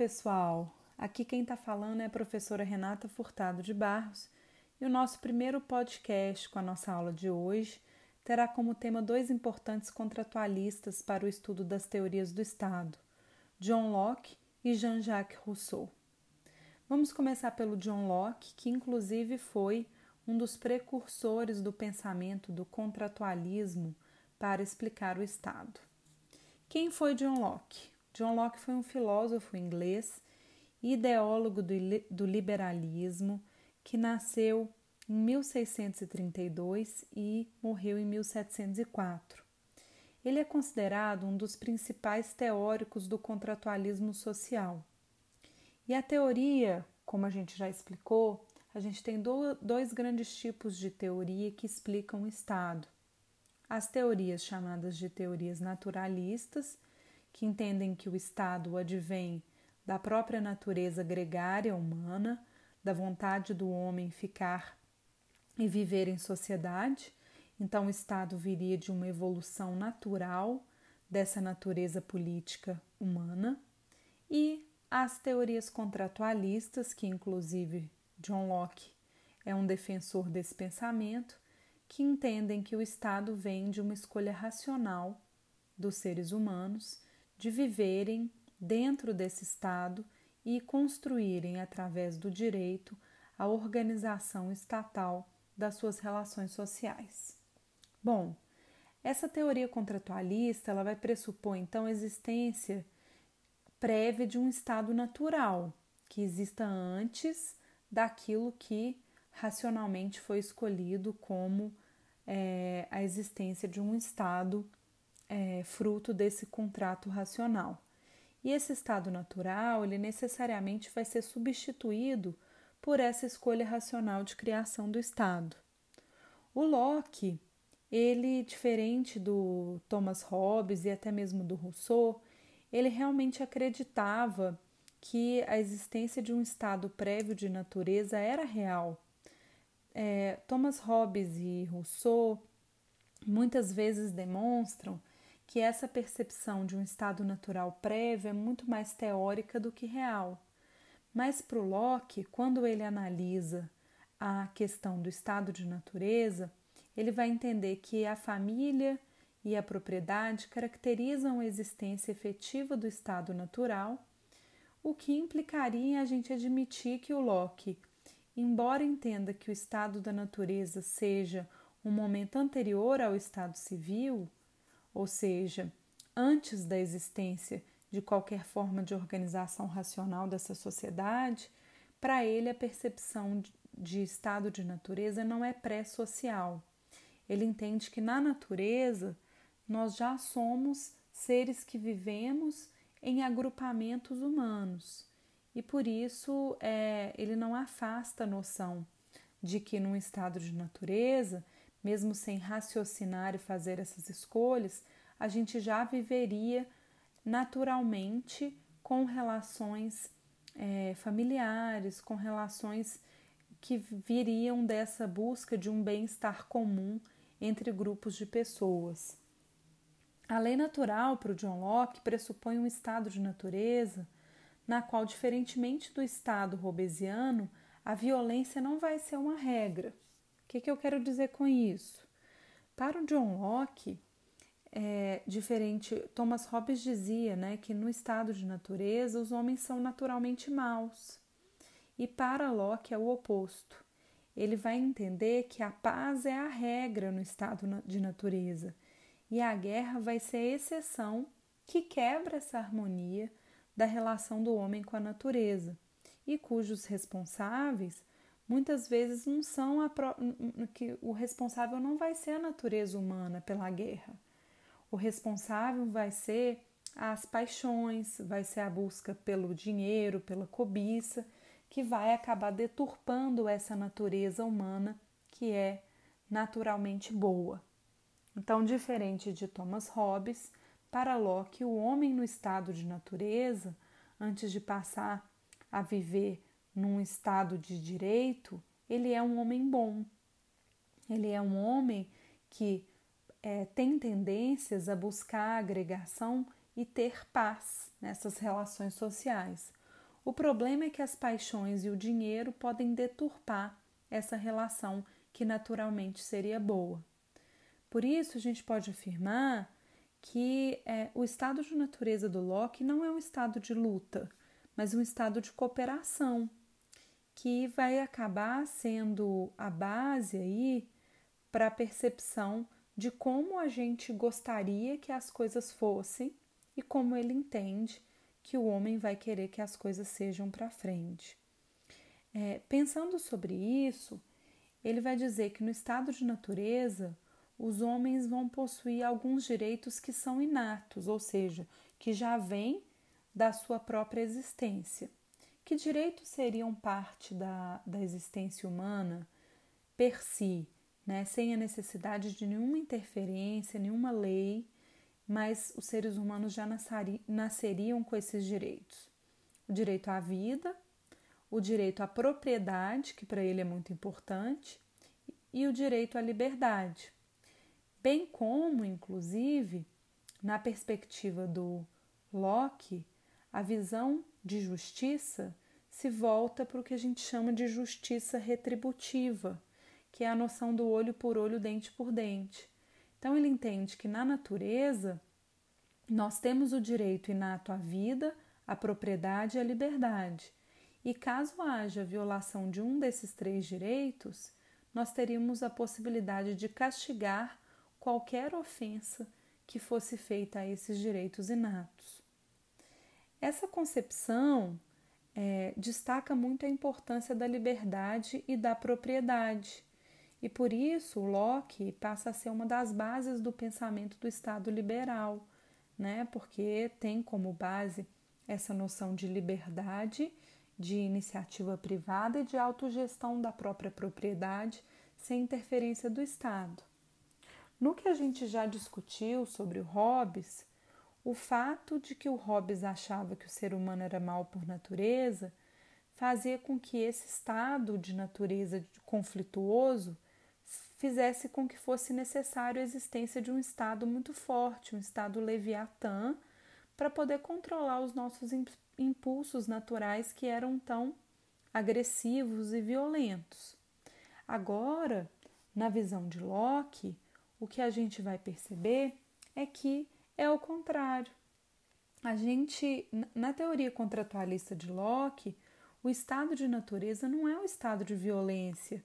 pessoal! Aqui quem está falando é a professora Renata Furtado de Barros e o nosso primeiro podcast com a nossa aula de hoje terá como tema dois importantes contratualistas para o estudo das teorias do Estado, John Locke e Jean-Jacques Rousseau. Vamos começar pelo John Locke, que inclusive foi um dos precursores do pensamento do contratualismo para explicar o Estado. Quem foi John Locke? John Locke foi um filósofo inglês ideólogo do liberalismo que nasceu em 1632 e morreu em 1704. Ele é considerado um dos principais teóricos do contratualismo social. E a teoria, como a gente já explicou, a gente tem dois grandes tipos de teoria que explicam o Estado. As teorias chamadas de teorias naturalistas que entendem que o Estado advém da própria natureza gregária humana, da vontade do homem ficar e viver em sociedade. Então, o Estado viria de uma evolução natural dessa natureza política humana. E as teorias contratualistas, que inclusive John Locke é um defensor desse pensamento, que entendem que o Estado vem de uma escolha racional dos seres humanos de viverem dentro desse Estado e construírem, através do direito, a organização estatal das suas relações sociais. Bom, essa teoria contratualista ela vai pressupor então a existência prévia de um estado natural que exista antes daquilo que racionalmente foi escolhido como é, a existência de um estado é, fruto desse contrato racional. E esse estado natural, ele necessariamente vai ser substituído por essa escolha racional de criação do Estado. O Locke, ele, diferente do Thomas Hobbes e até mesmo do Rousseau, ele realmente acreditava que a existência de um estado prévio de natureza era real. É, Thomas Hobbes e Rousseau muitas vezes demonstram que essa percepção de um estado natural prévio é muito mais teórica do que real. Mas para o Locke, quando ele analisa a questão do estado de natureza, ele vai entender que a família e a propriedade caracterizam a existência efetiva do estado natural, o que implicaria em a gente admitir que o Locke, embora entenda que o estado da natureza seja um momento anterior ao estado civil, ou seja, antes da existência de qualquer forma de organização racional dessa sociedade, para ele a percepção de estado de natureza não é pré-social. Ele entende que na natureza nós já somos seres que vivemos em agrupamentos humanos e por isso é, ele não afasta a noção de que num estado de natureza mesmo sem raciocinar e fazer essas escolhas, a gente já viveria naturalmente com relações é, familiares, com relações que viriam dessa busca de um bem-estar comum entre grupos de pessoas. A lei natural para o John Locke pressupõe um estado de natureza na qual, diferentemente do estado robesiano, a violência não vai ser uma regra que, que eu quero dizer com isso? Para o John Locke, é diferente. Thomas Hobbes dizia né, que no estado de natureza os homens são naturalmente maus. E para Locke é o oposto. Ele vai entender que a paz é a regra no estado de natureza e a guerra vai ser a exceção que quebra essa harmonia da relação do homem com a natureza e cujos responsáveis muitas vezes não são a que o responsável não vai ser a natureza humana pela guerra. O responsável vai ser as paixões, vai ser a busca pelo dinheiro, pela cobiça, que vai acabar deturpando essa natureza humana que é naturalmente boa. Então, diferente de Thomas Hobbes, para Locke, o homem no estado de natureza, antes de passar a viver num estado de direito, ele é um homem bom. Ele é um homem que é, tem tendências a buscar agregação e ter paz nessas relações sociais. O problema é que as paixões e o dinheiro podem deturpar essa relação que naturalmente seria boa. Por isso, a gente pode afirmar que é, o estado de natureza do Locke não é um estado de luta, mas um estado de cooperação, que vai acabar sendo a base aí para a percepção de como a gente gostaria que as coisas fossem e como ele entende que o homem vai querer que as coisas sejam para frente. É, pensando sobre isso, ele vai dizer que no estado de natureza os homens vão possuir alguns direitos que são inatos, ou seja, que já vêm da sua própria existência. Que direitos seriam parte da, da existência humana per si, né, sem a necessidade de nenhuma interferência, nenhuma lei, mas os seres humanos já nasceriam com esses direitos? O direito à vida, o direito à propriedade, que para ele é muito importante, e o direito à liberdade bem como, inclusive, na perspectiva do Locke, a visão de justiça se volta para o que a gente chama de justiça retributiva, que é a noção do olho por olho, dente por dente. Então, ele entende que na natureza nós temos o direito inato à vida, à propriedade e à liberdade. E caso haja violação de um desses três direitos, nós teríamos a possibilidade de castigar qualquer ofensa que fosse feita a esses direitos inatos. Essa concepção é, destaca muito a importância da liberdade e da propriedade, e por isso Locke passa a ser uma das bases do pensamento do Estado liberal, né? porque tem como base essa noção de liberdade, de iniciativa privada e de autogestão da própria propriedade sem interferência do Estado. No que a gente já discutiu sobre o Hobbes, o fato de que o Hobbes achava que o ser humano era mal por natureza fazia com que esse estado de natureza conflituoso fizesse com que fosse necessário a existência de um estado muito forte, um estado leviatã, para poder controlar os nossos impulsos naturais que eram tão agressivos e violentos. Agora, na visão de Locke, o que a gente vai perceber é que é o contrário. A gente, na teoria contratualista de Locke, o estado de natureza não é o estado de violência,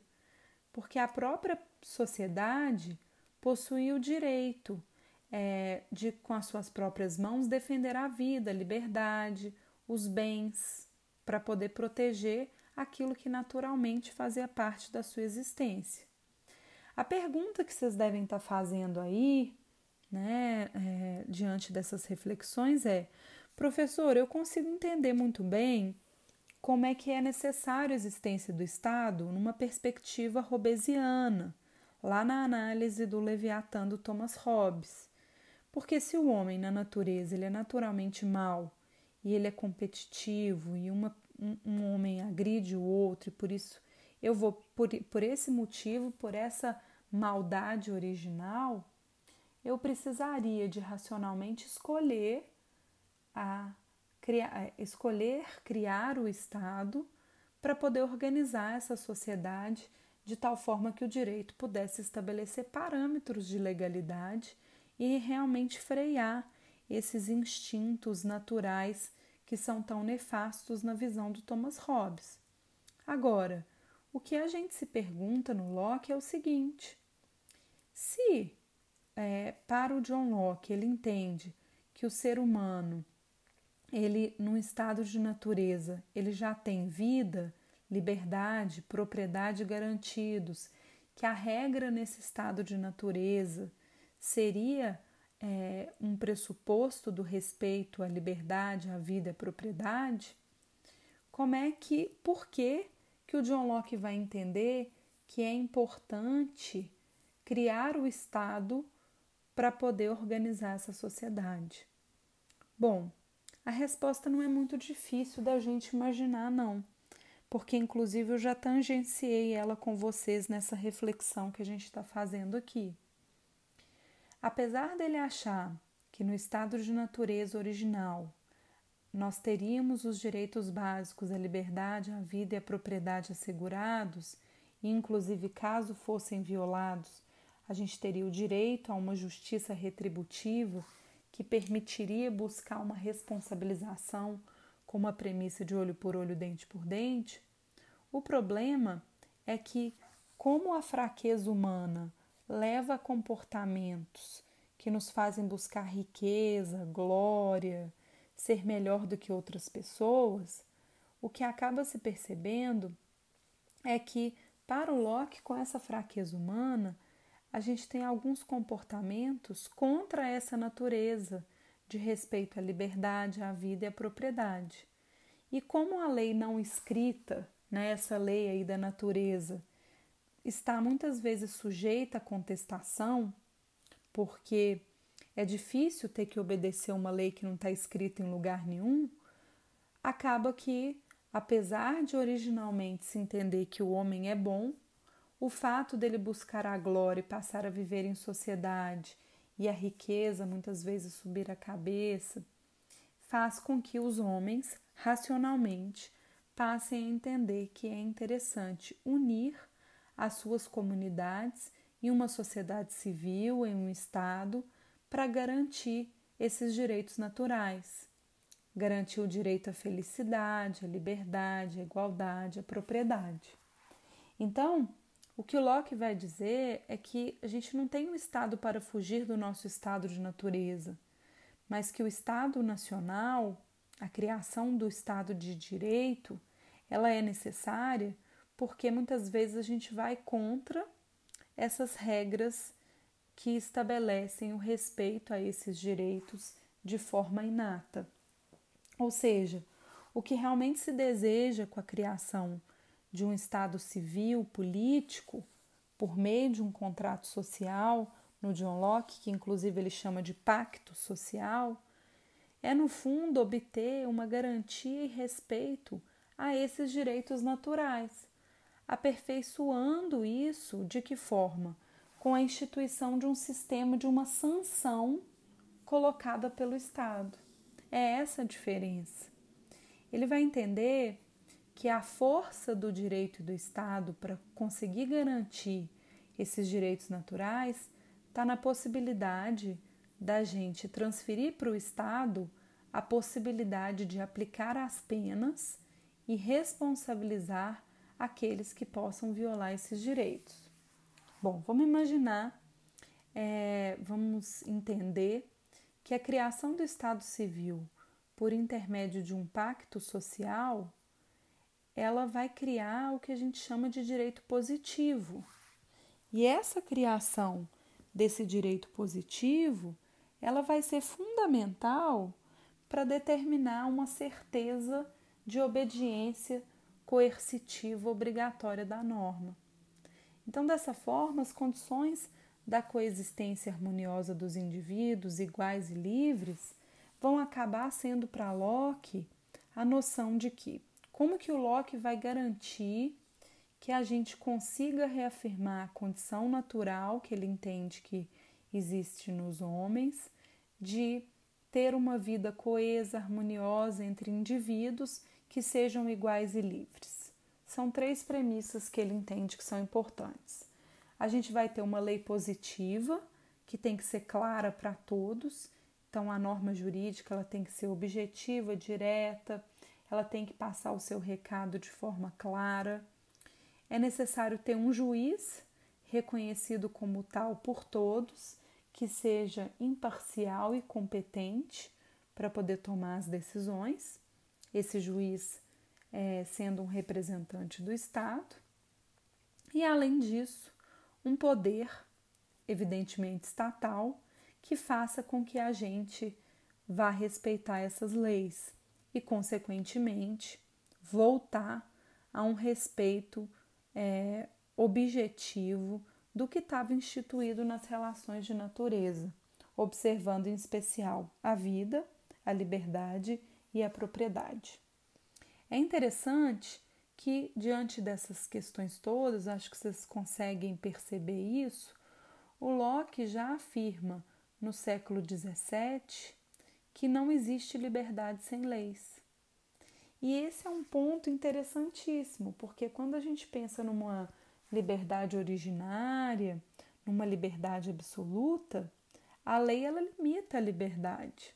porque a própria sociedade possui o direito é, de, com as suas próprias mãos, defender a vida, a liberdade, os bens, para poder proteger aquilo que naturalmente fazia parte da sua existência. A pergunta que vocês devem estar tá fazendo aí, né, é, diante dessas reflexões é: professor, eu consigo entender muito bem como é que é necessário a existência do Estado numa perspectiva robesiana, lá na análise do Leviatã do Thomas Hobbes. Porque se o homem na natureza ele é naturalmente mau e ele é competitivo e uma, um, um homem agride o outro e por isso eu vou, por, por esse motivo, por essa maldade original, eu precisaria de racionalmente escolher a criar, escolher criar o Estado para poder organizar essa sociedade de tal forma que o direito pudesse estabelecer parâmetros de legalidade e realmente frear esses instintos naturais que são tão nefastos na visão do Thomas Hobbes. Agora, o que a gente se pergunta no Locke é o seguinte: se é, para o John Locke ele entende que o ser humano, ele num estado de natureza, ele já tem vida, liberdade, propriedade garantidos, que a regra nesse estado de natureza seria é, um pressuposto do respeito à liberdade, à vida e à propriedade, como é que, por que que o John Locke vai entender que é importante criar o Estado para poder organizar essa sociedade? Bom, a resposta não é muito difícil da gente imaginar, não, porque inclusive eu já tangenciei ela com vocês nessa reflexão que a gente está fazendo aqui. Apesar dele achar que no estado de natureza original nós teríamos os direitos básicos, a liberdade, a vida e a propriedade assegurados, e inclusive caso fossem violados, a gente teria o direito a uma justiça retributiva que permitiria buscar uma responsabilização com uma premissa de olho por olho, dente por dente. O problema é que, como a fraqueza humana leva a comportamentos que nos fazem buscar riqueza, glória, ser melhor do que outras pessoas, o que acaba se percebendo é que, para o Locke, com essa fraqueza humana, a gente tem alguns comportamentos contra essa natureza de respeito à liberdade, à vida e à propriedade. E como a lei não escrita, né, essa lei aí da natureza, está muitas vezes sujeita à contestação, porque é difícil ter que obedecer uma lei que não está escrita em lugar nenhum, acaba que, apesar de originalmente se entender que o homem é bom, o fato dele buscar a glória e passar a viver em sociedade e a riqueza muitas vezes subir a cabeça, faz com que os homens, racionalmente, passem a entender que é interessante unir as suas comunidades em uma sociedade civil, em um Estado, para garantir esses direitos naturais. Garantir o direito à felicidade, à liberdade, à igualdade, à propriedade. Então, o que o Locke vai dizer é que a gente não tem um Estado para fugir do nosso estado de natureza, mas que o Estado nacional, a criação do Estado de Direito, ela é necessária porque muitas vezes a gente vai contra essas regras que estabelecem o respeito a esses direitos de forma inata. Ou seja, o que realmente se deseja com a criação de um Estado civil, político, por meio de um contrato social, no John Locke, que inclusive ele chama de pacto social, é no fundo obter uma garantia e respeito a esses direitos naturais, aperfeiçoando isso de que forma? Com a instituição de um sistema de uma sanção colocada pelo Estado. É essa a diferença. Ele vai entender que a força do direito do Estado para conseguir garantir esses direitos naturais está na possibilidade da gente transferir para o Estado a possibilidade de aplicar as penas e responsabilizar aqueles que possam violar esses direitos. Bom, vamos imaginar, é, vamos entender que a criação do Estado Civil por intermédio de um pacto social ela vai criar o que a gente chama de direito positivo. E essa criação desse direito positivo, ela vai ser fundamental para determinar uma certeza de obediência coercitiva obrigatória da norma. Então, dessa forma, as condições da coexistência harmoniosa dos indivíduos iguais e livres vão acabar sendo para Locke a noção de que como que o Locke vai garantir que a gente consiga reafirmar a condição natural que ele entende que existe nos homens de ter uma vida coesa, harmoniosa entre indivíduos que sejam iguais e livres. São três premissas que ele entende que são importantes. A gente vai ter uma lei positiva, que tem que ser clara para todos. Então a norma jurídica ela tem que ser objetiva, direta, ela tem que passar o seu recado de forma clara. É necessário ter um juiz reconhecido como tal por todos, que seja imparcial e competente para poder tomar as decisões. Esse juiz é, sendo um representante do Estado. E, além disso, um poder, evidentemente estatal, que faça com que a gente vá respeitar essas leis e, consequentemente, voltar a um respeito é, objetivo do que estava instituído nas relações de natureza, observando em especial a vida, a liberdade e a propriedade. É interessante que, diante dessas questões todas, acho que vocês conseguem perceber isso, o Locke já afirma no século XVII que não existe liberdade sem leis. E esse é um ponto interessantíssimo, porque quando a gente pensa numa liberdade originária, numa liberdade absoluta, a lei ela limita a liberdade.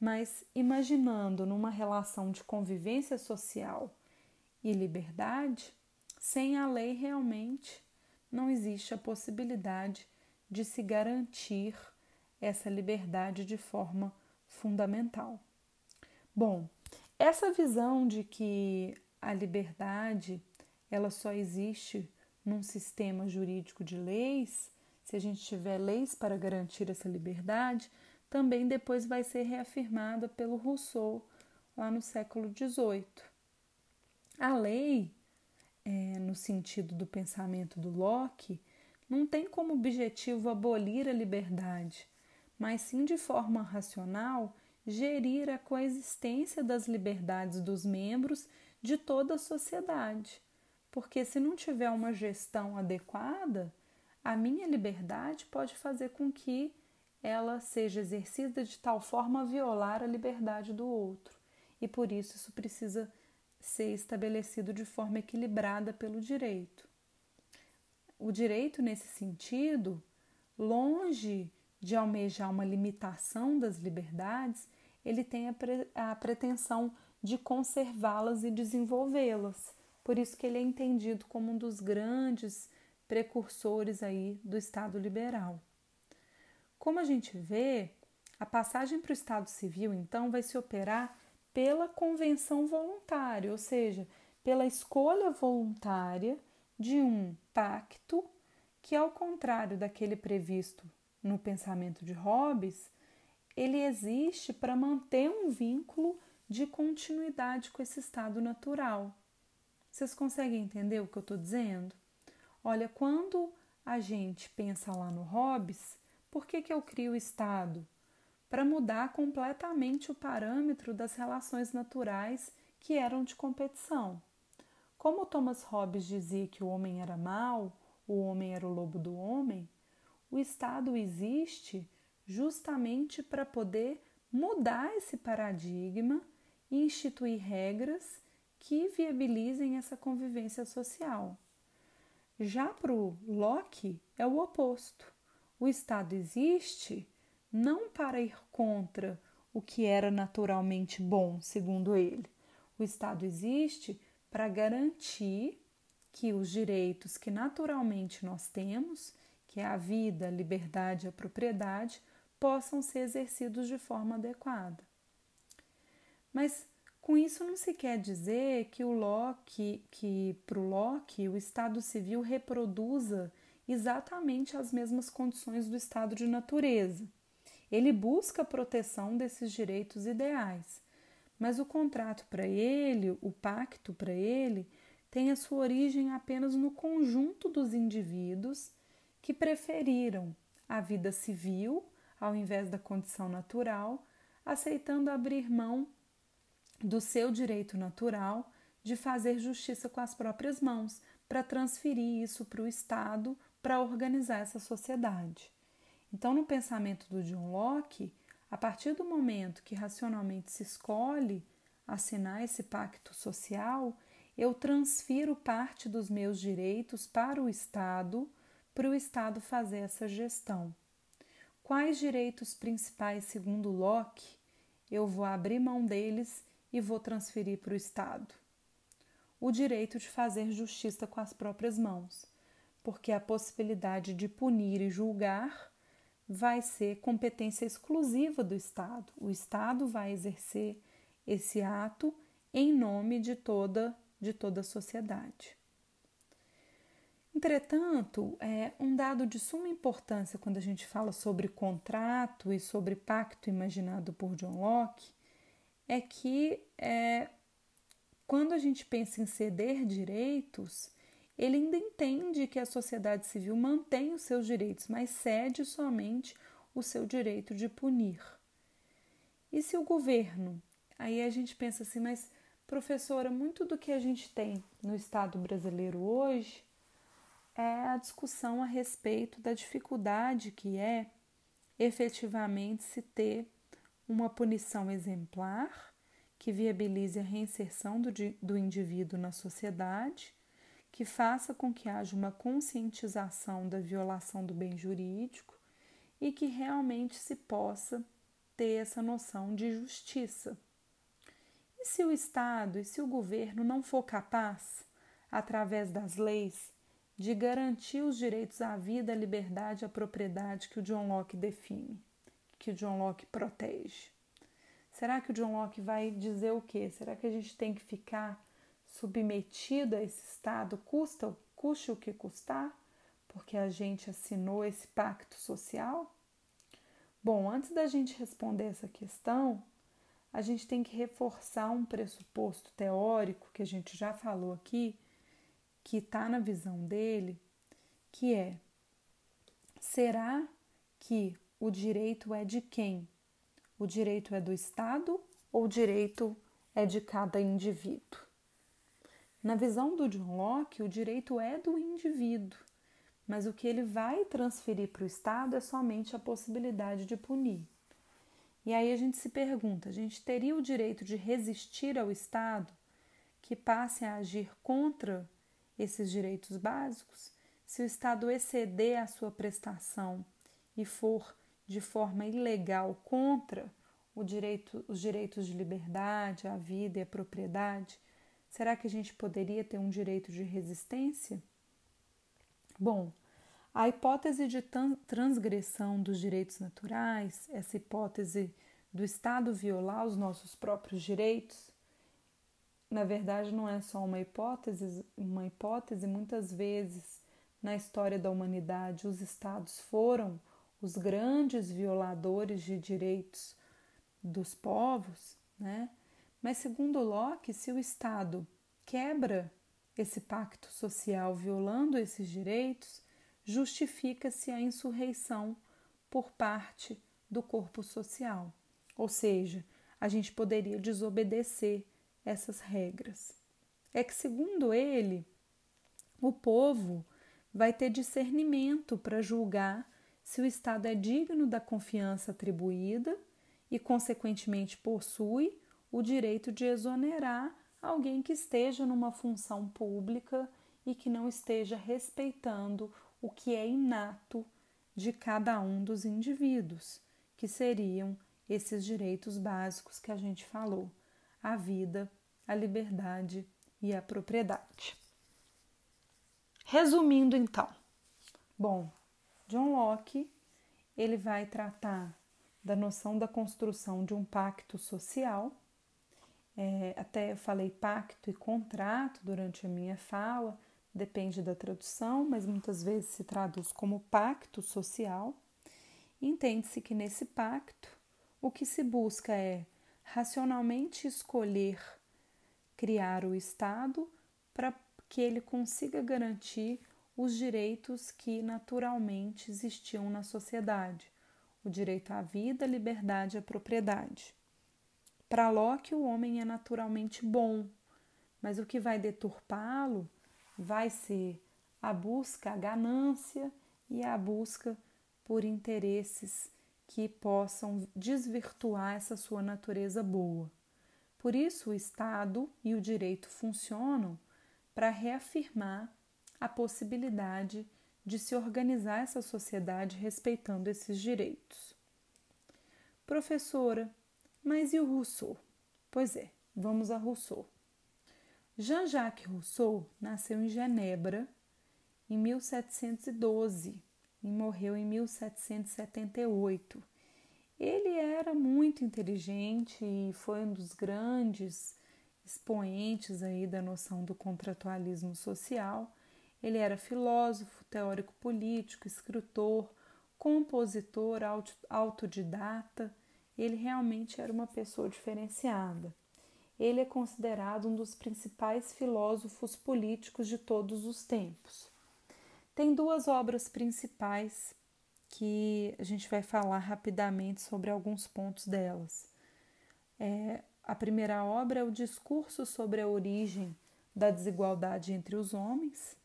Mas imaginando numa relação de convivência social e liberdade, sem a lei realmente não existe a possibilidade de se garantir essa liberdade de forma fundamental. Bom, essa visão de que a liberdade ela só existe num sistema jurídico de leis, se a gente tiver leis para garantir essa liberdade, também depois vai ser reafirmada pelo Rousseau lá no século XVIII. A lei, é, no sentido do pensamento do Locke, não tem como objetivo abolir a liberdade, mas sim de forma racional gerir a coexistência das liberdades dos membros de toda a sociedade. Porque se não tiver uma gestão adequada, a minha liberdade pode fazer com que ela seja exercida de tal forma a violar a liberdade do outro. E por isso isso precisa ser estabelecido de forma equilibrada pelo direito. O direito, nesse sentido, longe de almejar uma limitação das liberdades, ele tem a, pre a pretensão de conservá-las e desenvolvê-las. Por isso que ele é entendido como um dos grandes precursores aí do Estado liberal. Como a gente vê, a passagem para o Estado Civil, então, vai se operar pela convenção voluntária, ou seja, pela escolha voluntária de um pacto que, ao contrário daquele previsto no pensamento de Hobbes, ele existe para manter um vínculo de continuidade com esse estado natural. Vocês conseguem entender o que eu estou dizendo? Olha, quando a gente pensa lá no Hobbes, por que, que eu crio o Estado? Para mudar completamente o parâmetro das relações naturais que eram de competição. Como Thomas Hobbes dizia que o homem era mau, o homem era o lobo do homem, o Estado existe justamente para poder mudar esse paradigma e instituir regras que viabilizem essa convivência social. Já para o Locke é o oposto. O Estado existe não para ir contra o que era naturalmente bom, segundo ele. O Estado existe para garantir que os direitos que naturalmente nós temos, que a vida, a liberdade e a propriedade, possam ser exercidos de forma adequada. Mas com isso não se quer dizer que o Locke, que para o Locke o Estado civil reproduza exatamente as mesmas condições do estado de natureza. Ele busca a proteção desses direitos ideais, mas o contrato para ele, o pacto para ele, tem a sua origem apenas no conjunto dos indivíduos que preferiram a vida civil ao invés da condição natural, aceitando abrir mão do seu direito natural de fazer justiça com as próprias mãos, para transferir isso para o Estado para organizar essa sociedade. Então, no pensamento do John Locke, a partir do momento que racionalmente se escolhe assinar esse pacto social, eu transfiro parte dos meus direitos para o Estado, para o Estado fazer essa gestão. Quais direitos principais, segundo Locke, eu vou abrir mão deles e vou transferir para o Estado? O direito de fazer justiça com as próprias mãos, porque a possibilidade de punir e julgar vai ser competência exclusiva do Estado. O Estado vai exercer esse ato em nome de toda, de toda a sociedade. Entretanto, é um dado de suma importância quando a gente fala sobre contrato e sobre pacto imaginado por John Locke é que é, quando a gente pensa em ceder direitos, ele ainda entende que a sociedade civil mantém os seus direitos, mas cede somente o seu direito de punir. E se o governo? Aí a gente pensa assim, mas professora, muito do que a gente tem no Estado brasileiro hoje é a discussão a respeito da dificuldade que é efetivamente se ter uma punição exemplar que viabilize a reinserção do, do indivíduo na sociedade, que faça com que haja uma conscientização da violação do bem jurídico e que realmente se possa ter essa noção de justiça. E se o Estado e se o governo não for capaz, através das leis, de garantir os direitos à vida, à liberdade e à propriedade que o John Locke define, que o John Locke protege? Será que o John Locke vai dizer o quê? Será que a gente tem que ficar submetido a esse Estado, custa, custe o que custar, porque a gente assinou esse pacto social? Bom, antes da gente responder essa questão, a gente tem que reforçar um pressuposto teórico que a gente já falou aqui, que está na visão dele, que é: será que o direito é de quem? O direito é do Estado ou o direito é de cada indivíduo? Na visão do John Locke, o direito é do indivíduo, mas o que ele vai transferir para o Estado é somente a possibilidade de punir. E aí a gente se pergunta: a gente teria o direito de resistir ao Estado que passe a agir contra esses direitos básicos? Se o Estado exceder a sua prestação e for de forma ilegal contra direito, os direitos de liberdade, a vida e a propriedade, será que a gente poderia ter um direito de resistência? Bom, a hipótese de transgressão dos direitos naturais, essa hipótese do Estado violar os nossos próprios direitos, na verdade não é só uma hipótese, uma hipótese, muitas vezes na história da humanidade os estados foram os grandes violadores de direitos dos povos, né? Mas segundo Locke, se o Estado quebra esse pacto social violando esses direitos, justifica-se a insurreição por parte do corpo social. Ou seja, a gente poderia desobedecer essas regras. É que, segundo ele, o povo vai ter discernimento para julgar se o Estado é digno da confiança atribuída e, consequentemente, possui o direito de exonerar alguém que esteja numa função pública e que não esteja respeitando o que é inato de cada um dos indivíduos, que seriam esses direitos básicos que a gente falou: a vida, a liberdade e a propriedade. Resumindo, então, bom, John Locke ele vai tratar da noção da construção de um pacto social. É, até eu falei pacto e contrato durante a minha fala, depende da tradução, mas muitas vezes se traduz como pacto social. Entende-se que nesse pacto o que se busca é racionalmente escolher criar o Estado para que ele consiga garantir os direitos que naturalmente existiam na sociedade: o direito à vida, à liberdade e à propriedade. Para Locke, o homem é naturalmente bom, mas o que vai deturpá-lo vai ser a busca, a ganância e a busca por interesses que possam desvirtuar essa sua natureza boa. Por isso, o Estado e o direito funcionam para reafirmar a possibilidade de se organizar essa sociedade respeitando esses direitos. Professora, mas e o Rousseau? Pois é, vamos a Rousseau. Jean-Jacques Rousseau nasceu em Genebra em 1712 e morreu em 1778. Ele era muito inteligente e foi um dos grandes expoentes aí da noção do contratualismo social ele era filósofo, teórico político, escritor, compositor, autodidata. Ele realmente era uma pessoa diferenciada. Ele é considerado um dos principais filósofos políticos de todos os tempos. Tem duas obras principais que a gente vai falar rapidamente sobre alguns pontos delas. É, a primeira obra é o Discurso sobre a Origem da Desigualdade entre os Homens,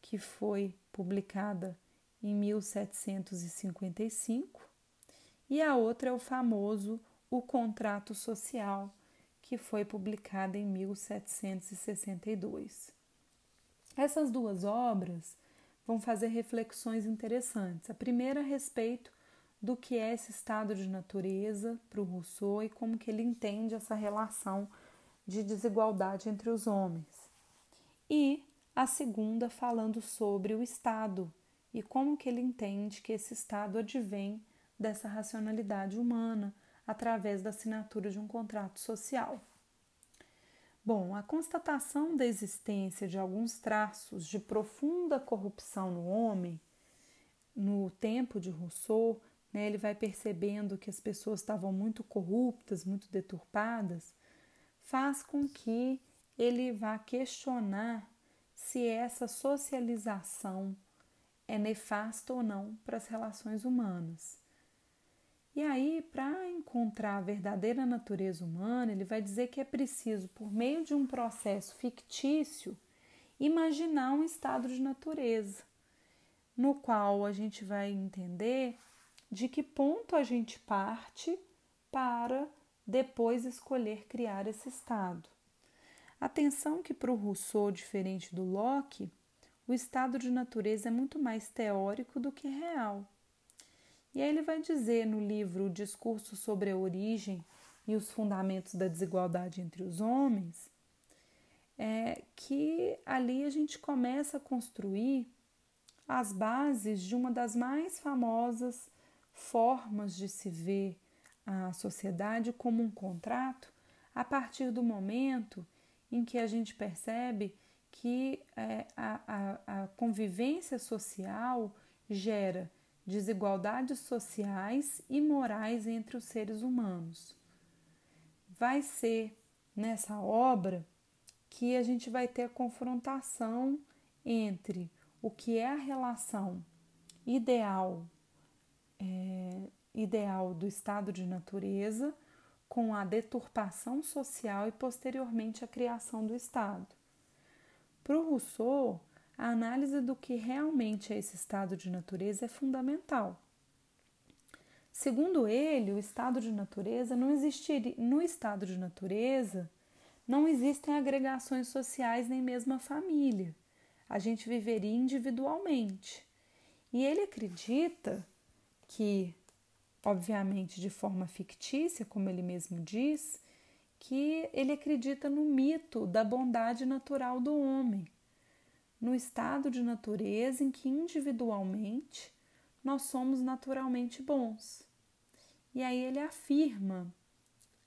que foi publicada em 1755, e a outra é o famoso O Contrato Social, que foi publicada em 1762. Essas duas obras vão fazer reflexões interessantes. A primeira a respeito do que é esse estado de natureza para o Rousseau e como que ele entende essa relação de desigualdade entre os homens. E a segunda falando sobre o estado e como que ele entende que esse estado advém dessa racionalidade humana através da assinatura de um contrato social. Bom, a constatação da existência de alguns traços de profunda corrupção no homem, no tempo de Rousseau, né, ele vai percebendo que as pessoas estavam muito corruptas, muito deturpadas, faz com que ele vá questionar se essa socialização é nefasta ou não para as relações humanas. E aí, para encontrar a verdadeira natureza humana, ele vai dizer que é preciso, por meio de um processo fictício, imaginar um estado de natureza, no qual a gente vai entender de que ponto a gente parte para depois escolher criar esse estado. Atenção que para o Rousseau, diferente do Locke, o estado de natureza é muito mais teórico do que real. E aí ele vai dizer no livro o Discurso sobre a Origem e os Fundamentos da Desigualdade entre os Homens, é, que ali a gente começa a construir as bases de uma das mais famosas formas de se ver a sociedade como um contrato a partir do momento em que a gente percebe que é, a, a, a convivência social gera desigualdades sociais e morais entre os seres humanos. Vai ser nessa obra que a gente vai ter a confrontação entre o que é a relação ideal é, ideal do estado de natureza com a deturpação social e posteriormente a criação do Estado. Para o Rousseau, a análise do que realmente é esse estado de natureza é fundamental. Segundo ele, o estado de natureza não existiria. No estado de natureza, não existem agregações sociais nem mesmo a família. A gente viveria individualmente. E ele acredita que, obviamente de forma fictícia, como ele mesmo diz, que ele acredita no mito da bondade natural do homem no estado de natureza em que individualmente nós somos naturalmente bons. E aí ele afirma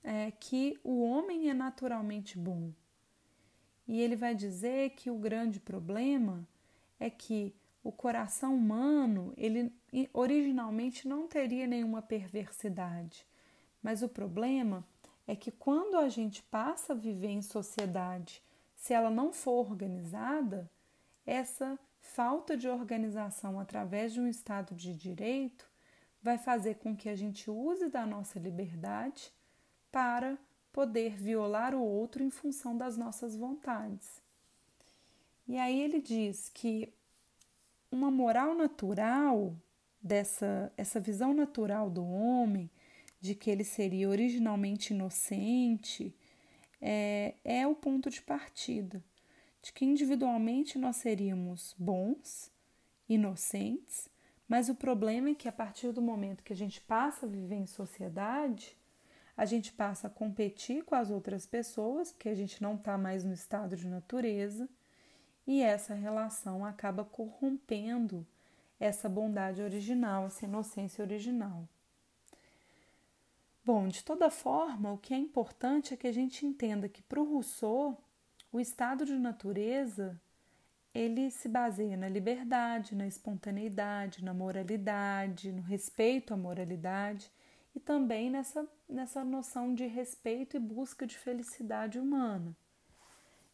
é, que o homem é naturalmente bom. E ele vai dizer que o grande problema é que o coração humano, ele originalmente não teria nenhuma perversidade. Mas o problema é que quando a gente passa a viver em sociedade, se ela não for organizada, essa falta de organização através de um Estado de direito vai fazer com que a gente use da nossa liberdade para poder violar o outro em função das nossas vontades. E aí ele diz que uma moral natural dessa essa visão natural do homem de que ele seria originalmente inocente é, é o ponto de partida de que individualmente nós seríamos bons, inocentes, mas o problema é que a partir do momento que a gente passa a viver em sociedade, a gente passa a competir com as outras pessoas, porque a gente não está mais no estado de natureza, e essa relação acaba corrompendo essa bondade original, essa inocência original. Bom, de toda forma, o que é importante é que a gente entenda que para o Rousseau o estado de natureza ele se baseia na liberdade, na espontaneidade, na moralidade, no respeito à moralidade e também nessa, nessa noção de respeito e busca de felicidade humana.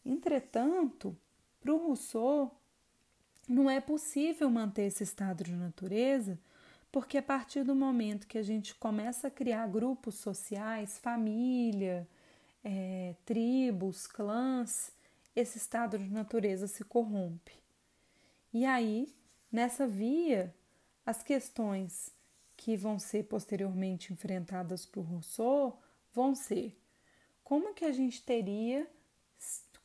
Entretanto, para o Rousseau, não é possível manter esse estado de natureza, porque a partir do momento que a gente começa a criar grupos sociais, família, é, tribos, clãs, esse estado de natureza se corrompe. E aí, nessa via, as questões que vão ser posteriormente enfrentadas por Rousseau vão ser como que a gente teria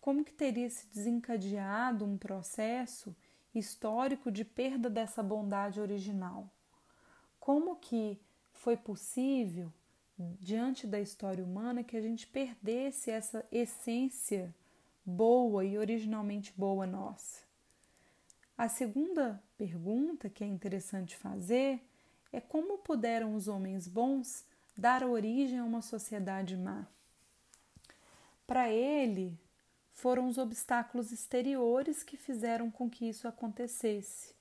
como que teria se desencadeado um processo histórico de perda dessa bondade original? Como que foi possível, diante da história humana, que a gente perdesse essa essência boa e originalmente boa nossa? A segunda pergunta que é interessante fazer é como puderam os homens bons dar origem a uma sociedade má? Para ele, foram os obstáculos exteriores que fizeram com que isso acontecesse,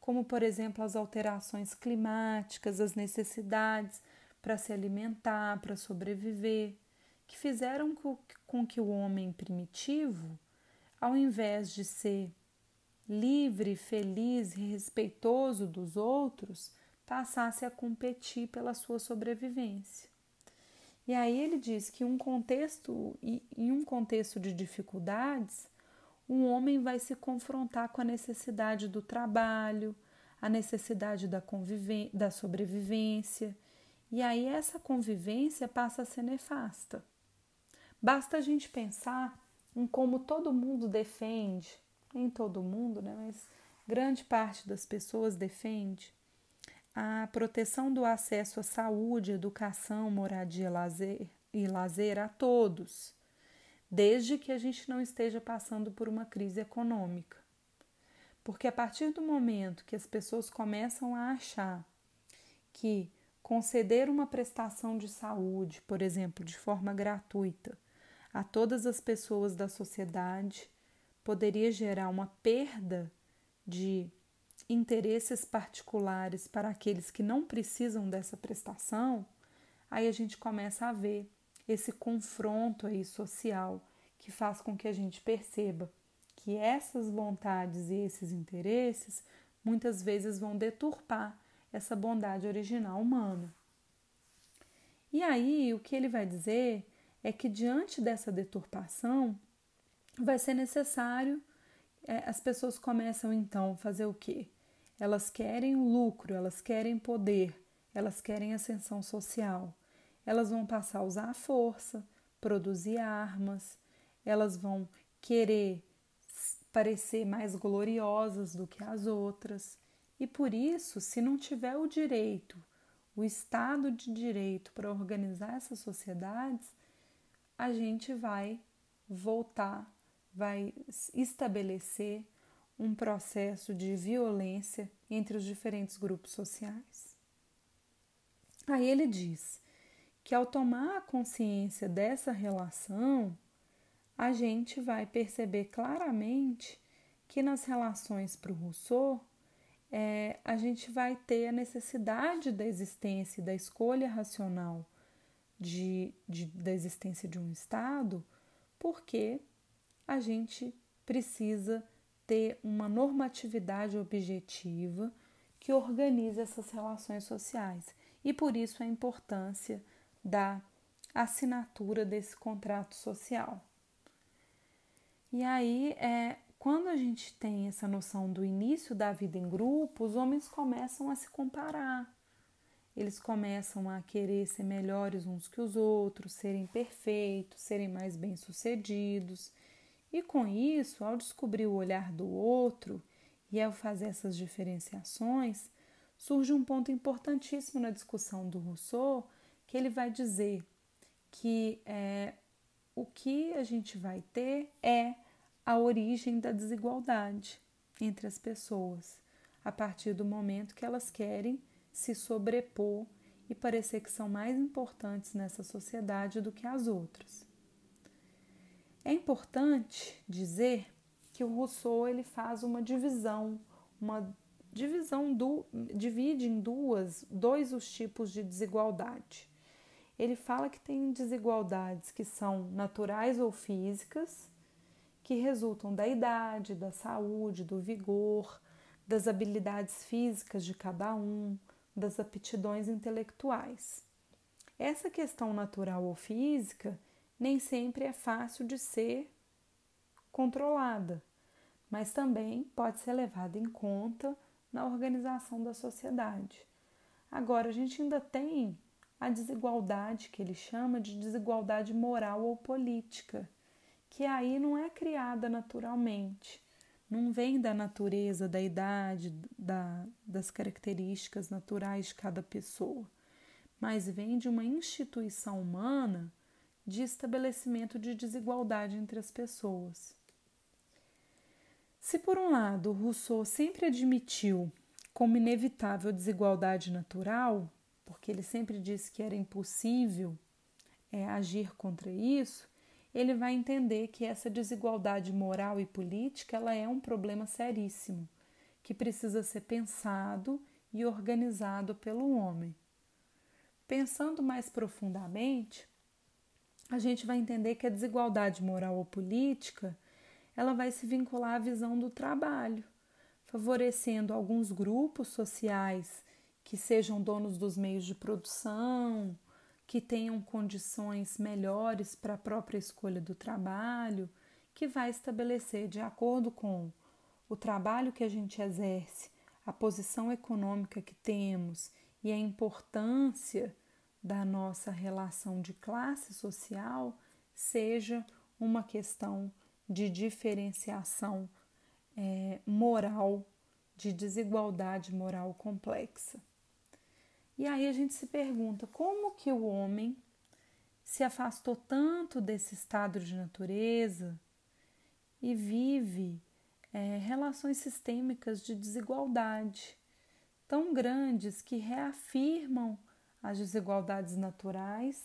como, por exemplo, as alterações climáticas, as necessidades para se alimentar, para sobreviver, que fizeram com que o homem primitivo, ao invés de ser livre, feliz e respeitoso dos outros, passasse a competir pela sua sobrevivência. E aí ele diz que um contexto, em um contexto de dificuldades, um homem vai se confrontar com a necessidade do trabalho, a necessidade da, da sobrevivência, e aí essa convivência passa a ser nefasta. Basta a gente pensar em como todo mundo defende, nem todo mundo, né, mas grande parte das pessoas defende a proteção do acesso à saúde, educação, moradia lazer, e lazer a todos, desde que a gente não esteja passando por uma crise econômica. Porque a partir do momento que as pessoas começam a achar que conceder uma prestação de saúde, por exemplo, de forma gratuita, a todas as pessoas da sociedade, poderia gerar uma perda de interesses particulares para aqueles que não precisam dessa prestação, aí a gente começa a ver esse confronto aí social que faz com que a gente perceba que essas vontades e esses interesses muitas vezes vão deturpar essa bondade original humana. E aí, o que ele vai dizer é que diante dessa deturpação, vai ser necessário, é, as pessoas começam então a fazer o quê? Elas querem lucro, elas querem poder, elas querem ascensão social. Elas vão passar a usar a força, produzir armas, elas vão querer parecer mais gloriosas do que as outras. E por isso, se não tiver o direito, o Estado de direito para organizar essas sociedades, a gente vai voltar, vai estabelecer um processo de violência entre os diferentes grupos sociais. Aí ele diz que ao tomar consciência dessa relação, a gente vai perceber claramente que nas relações para o Rousseau, é, a gente vai ter a necessidade da existência, da escolha racional de, de, da existência de um Estado, porque a gente precisa ter uma normatividade objetiva que organize essas relações sociais. E por isso a importância da assinatura desse contrato social. E aí, é, quando a gente tem essa noção do início da vida em grupo, os homens começam a se comparar. Eles começam a querer ser melhores uns que os outros, serem perfeitos, serem mais bem-sucedidos. E com isso, ao descobrir o olhar do outro e ao fazer essas diferenciações, surge um ponto importantíssimo na discussão do Rousseau, que ele vai dizer que é, o que a gente vai ter é a origem da desigualdade entre as pessoas, a partir do momento que elas querem se sobrepor e parecer que são mais importantes nessa sociedade do que as outras. É importante dizer que o Rousseau ele faz uma divisão, uma divisão do divide em duas, dois os tipos de desigualdade. Ele fala que tem desigualdades que são naturais ou físicas, que resultam da idade, da saúde, do vigor, das habilidades físicas de cada um, das aptidões intelectuais. Essa questão natural ou física nem sempre é fácil de ser controlada, mas também pode ser levada em conta na organização da sociedade. Agora, a gente ainda tem a desigualdade que ele chama de desigualdade moral ou política, que aí não é criada naturalmente, não vem da natureza, da idade, da, das características naturais de cada pessoa, mas vem de uma instituição humana de estabelecimento de desigualdade entre as pessoas. Se, por um lado, Rousseau sempre admitiu como inevitável desigualdade natural, porque ele sempre disse que era impossível é, agir contra isso, ele vai entender que essa desigualdade moral e política ela é um problema seríssimo, que precisa ser pensado e organizado pelo homem. Pensando mais profundamente, a gente vai entender que a desigualdade moral ou política ela vai se vincular à visão do trabalho, favorecendo alguns grupos sociais que sejam donos dos meios de produção, que tenham condições melhores para a própria escolha do trabalho, que vai estabelecer, de acordo com o trabalho que a gente exerce, a posição econômica que temos e a importância da nossa relação de classe social, seja uma questão de diferenciação é, moral, de desigualdade moral complexa. E aí a gente se pergunta como que o homem se afastou tanto desse estado de natureza e vive é, relações sistêmicas de desigualdade tão grandes que reafirmam as desigualdades naturais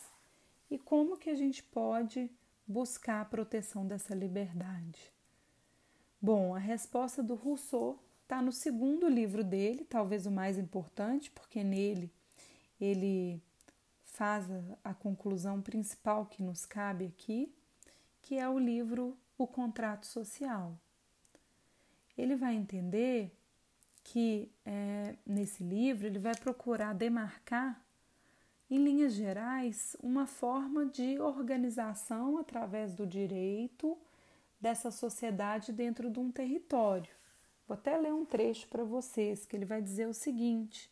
e como que a gente pode buscar a proteção dessa liberdade. Bom, a resposta do Rousseau está no segundo livro dele, talvez o mais importante, porque nele ele faz a, conclusão principal que nos cabe aqui, que é o livro O Contrato Social. Ele vai entender que é, nesse livro ele vai procurar demarcar, em linhas gerais, uma forma de organização através do direito dessa sociedade dentro de um território. Vou até ler um trecho para vocês, que ele vai dizer o seguinte: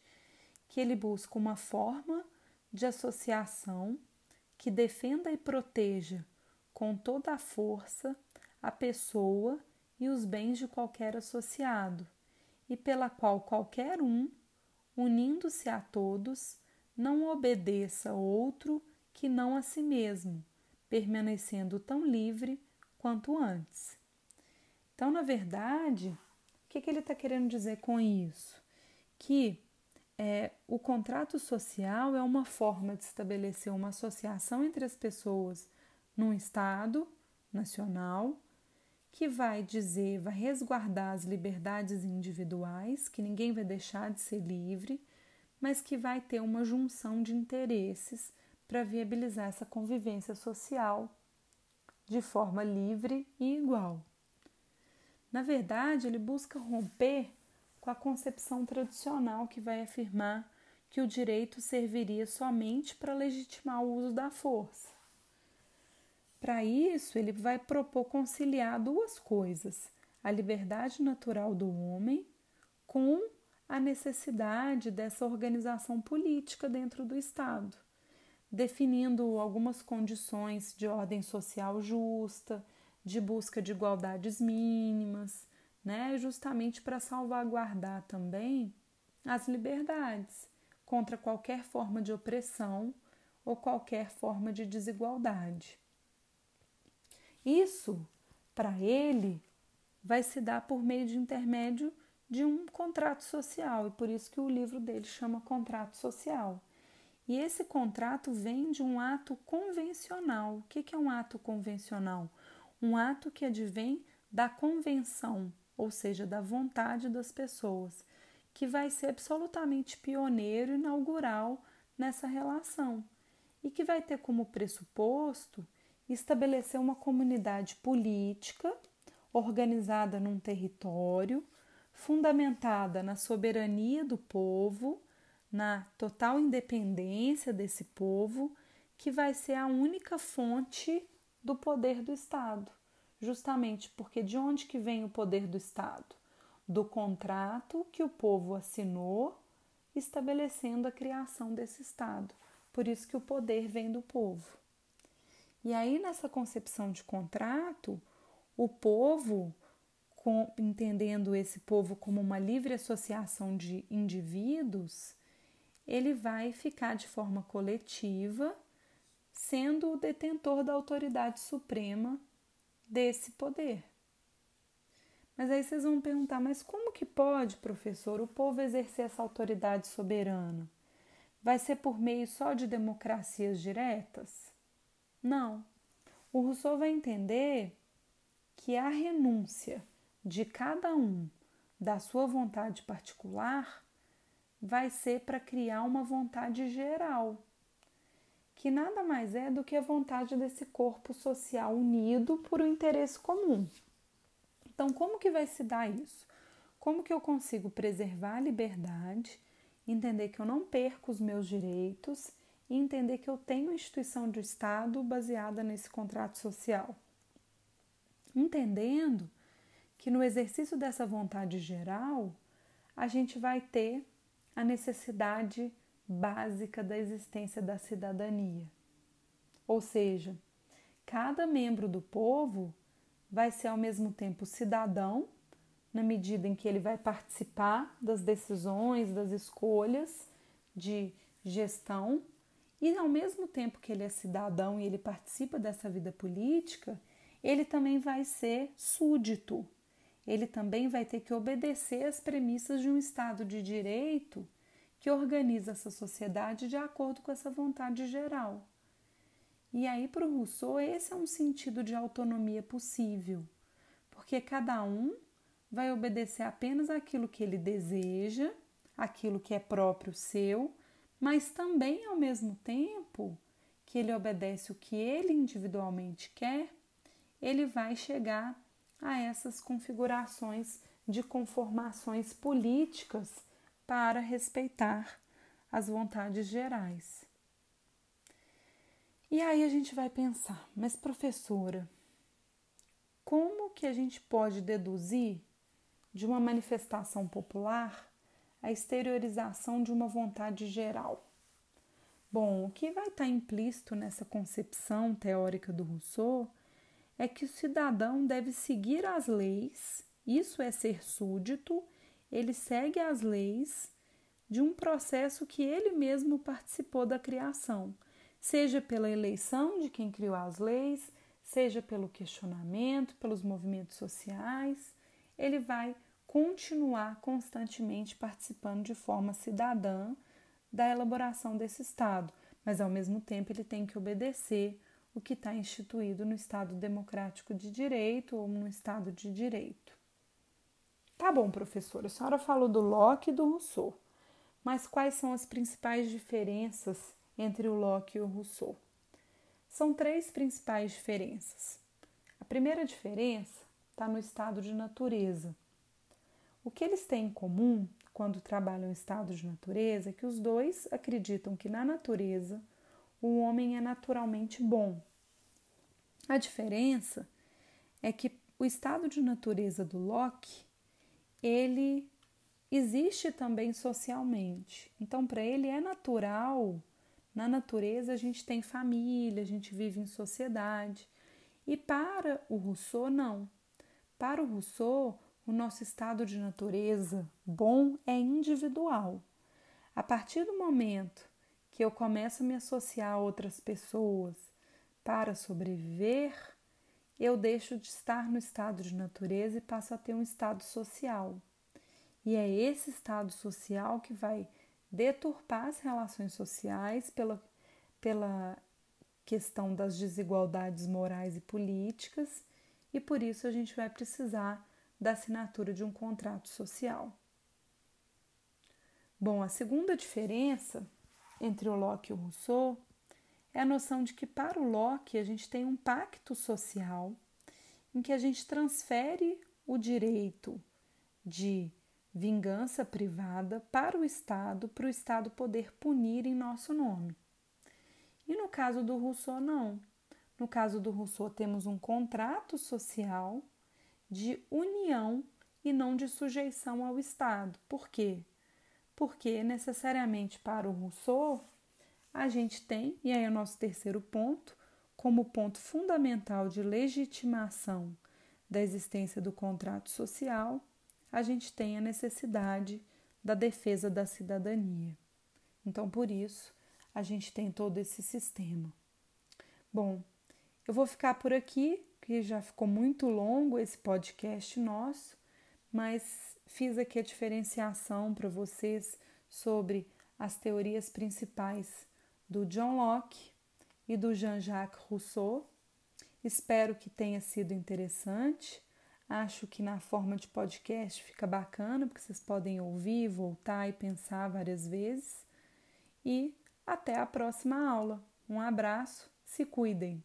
que ele busca uma forma de associação que defenda e proteja com toda a força a pessoa e os bens de qualquer associado, e pela qual qualquer um, unindo-se a todos, não obedeça outro que não a si mesmo, permanecendo tão livre quanto antes. Então, na verdade, o que, que ele está querendo dizer com isso? Que é, o contrato social é uma forma de estabelecer uma associação entre as pessoas num Estado nacional que vai dizer, vai resguardar as liberdades individuais, que ninguém vai deixar de ser livre, mas que vai ter uma junção de interesses para viabilizar essa convivência social de forma livre e igual. Na verdade, ele busca romper com a concepção tradicional que vai afirmar que o direito serviria somente para legitimar o uso da força. Para isso, ele vai propor conciliar duas coisas: a liberdade natural do homem com a necessidade dessa organização política dentro do Estado, definindo algumas condições de ordem social justa, de busca de igualdades mínimas, né, justamente para salvaguardar também as liberdades contra qualquer forma de opressão ou qualquer forma de desigualdade. Isso, para ele, vai se dar por meio de intermédio de um contrato social, e por isso que o livro dele chama Contrato Social. E esse contrato vem de um ato convencional. O que é um ato convencional? Um ato que advém da convenção ou seja, da vontade das pessoas, que vai ser absolutamente pioneiro e inaugural nessa relação. E que vai ter como pressuposto estabelecer uma comunidade política organizada num território, fundamentada na soberania do povo, na total independência desse povo, que vai ser a única fonte do poder do Estado justamente porque de onde que vem o poder do Estado? Do contrato que o povo assinou estabelecendo a criação desse Estado. Por isso que o poder vem do povo. E aí, nessa concepção de contrato, o povo, com, entendendo esse povo como uma livre associação de indivíduos, ele vai ficar de forma coletiva, sendo o detentor da autoridade suprema desse poder. Mas aí vocês vão perguntar, mas como que pode, professor, o povo exercer essa autoridade soberana? Vai ser por meio só de democracias diretas? Não. O Rousseau vai entender que a renúncia de cada um da sua vontade particular vai ser para criar uma vontade geral, que nada mais é do que a vontade desse corpo social unido por um interesse comum. Então, como que vai se dar isso? Como que eu consigo preservar a liberdade, entender que eu não perco os meus direitos e entender que eu tenho uma instituição de Estado baseada nesse contrato social? Entendendo que no exercício dessa vontade geral, a gente vai ter a necessidade básica da existência da cidadania. Ou seja, cada membro do povo vai ser ao mesmo tempo cidadão, na medida em que ele vai participar das decisões, das escolhas de gestão, e ao mesmo tempo que ele é cidadão e ele participa dessa vida política, ele também vai ser súdito. Ele também vai ter que obedecer às premissas de um Estado de direito que organiza essa sociedade de acordo com essa vontade geral. E aí, para o Rousseau, esse é um sentido de autonomia possível, porque cada um vai obedecer apenas aquilo que ele deseja, aquilo que é próprio seu, mas também, ao mesmo tempo que ele obedece o que ele individualmente quer, ele vai chegar a essas configurações de conformações políticas para respeitar as vontades gerais. E aí a gente vai pensar, mas professora, como que a gente pode deduzir de uma manifestação popular a exteriorização de uma vontade geral? Bom, o que vai estar implícito nessa concepção teórica do Rousseau é que o cidadão deve seguir as leis, isso é ser súdito, ele segue as leis de um processo que ele mesmo participou da criação seja pela eleição de quem criou as leis, seja pelo questionamento, pelos movimentos sociais, ele vai continuar constantemente participando de forma cidadã da elaboração desse Estado, mas ao mesmo tempo ele tem que obedecer o que está instituído no Estado democrático de direito ou no Estado de direito. Tá bom, professora, a senhora falou do Locke e do Rousseau, mas quais são as principais diferenças entre o Locke e o Rousseau. São três principais diferenças. A primeira diferença está no estado de natureza. O que eles têm em comum quando trabalham em estado de natureza é que os dois acreditam que na natureza o homem é naturalmente bom. A diferença é que o estado de natureza do Locke ele existe também socialmente. Então, para ele é natural na natureza, a gente tem família, a gente vive em sociedade. E para o Rousseau, não. Para o Rousseau, o nosso estado de natureza bom é individual. A partir do momento que eu começo a me associar a outras pessoas para sobreviver, eu deixo de estar no estado de natureza e passo a ter um estado social. E é esse estado social que vai deturpar as relações sociais pela, pela questão das desigualdades morais e políticas, e por isso a gente vai precisar da assinatura de um contrato social. Bom, a segunda diferença entre o Locke e o Rousseau é a noção de que para o Locke a gente tem um pacto social em que a gente transfere o direito de vingança privada para o Estado, para o Estado poder punir em nosso nome. E no caso do Rousseau, não. No caso do Rousseau, temos um contrato social de união e não de sujeição ao Estado. Por quê? Porque necessariamente para o Rousseau, a gente tem, e aí é o nosso terceiro ponto, como ponto fundamental de legitimação da existência do contrato social, a gente tem a necessidade da defesa da cidadania. Então, por isso, a gente tem todo esse sistema. Bom, eu vou ficar por aqui, que já ficou muito longo esse podcast nosso, mas fiz aqui a diferenciação para vocês sobre as teorias principais do John Locke e do Jean-Jacques Rousseau. Espero que tenha sido interessante. Acho que na forma de podcast fica bacana, porque vocês podem ouvir, voltar e pensar várias vezes. E até a próxima aula. Um abraço, se cuidem!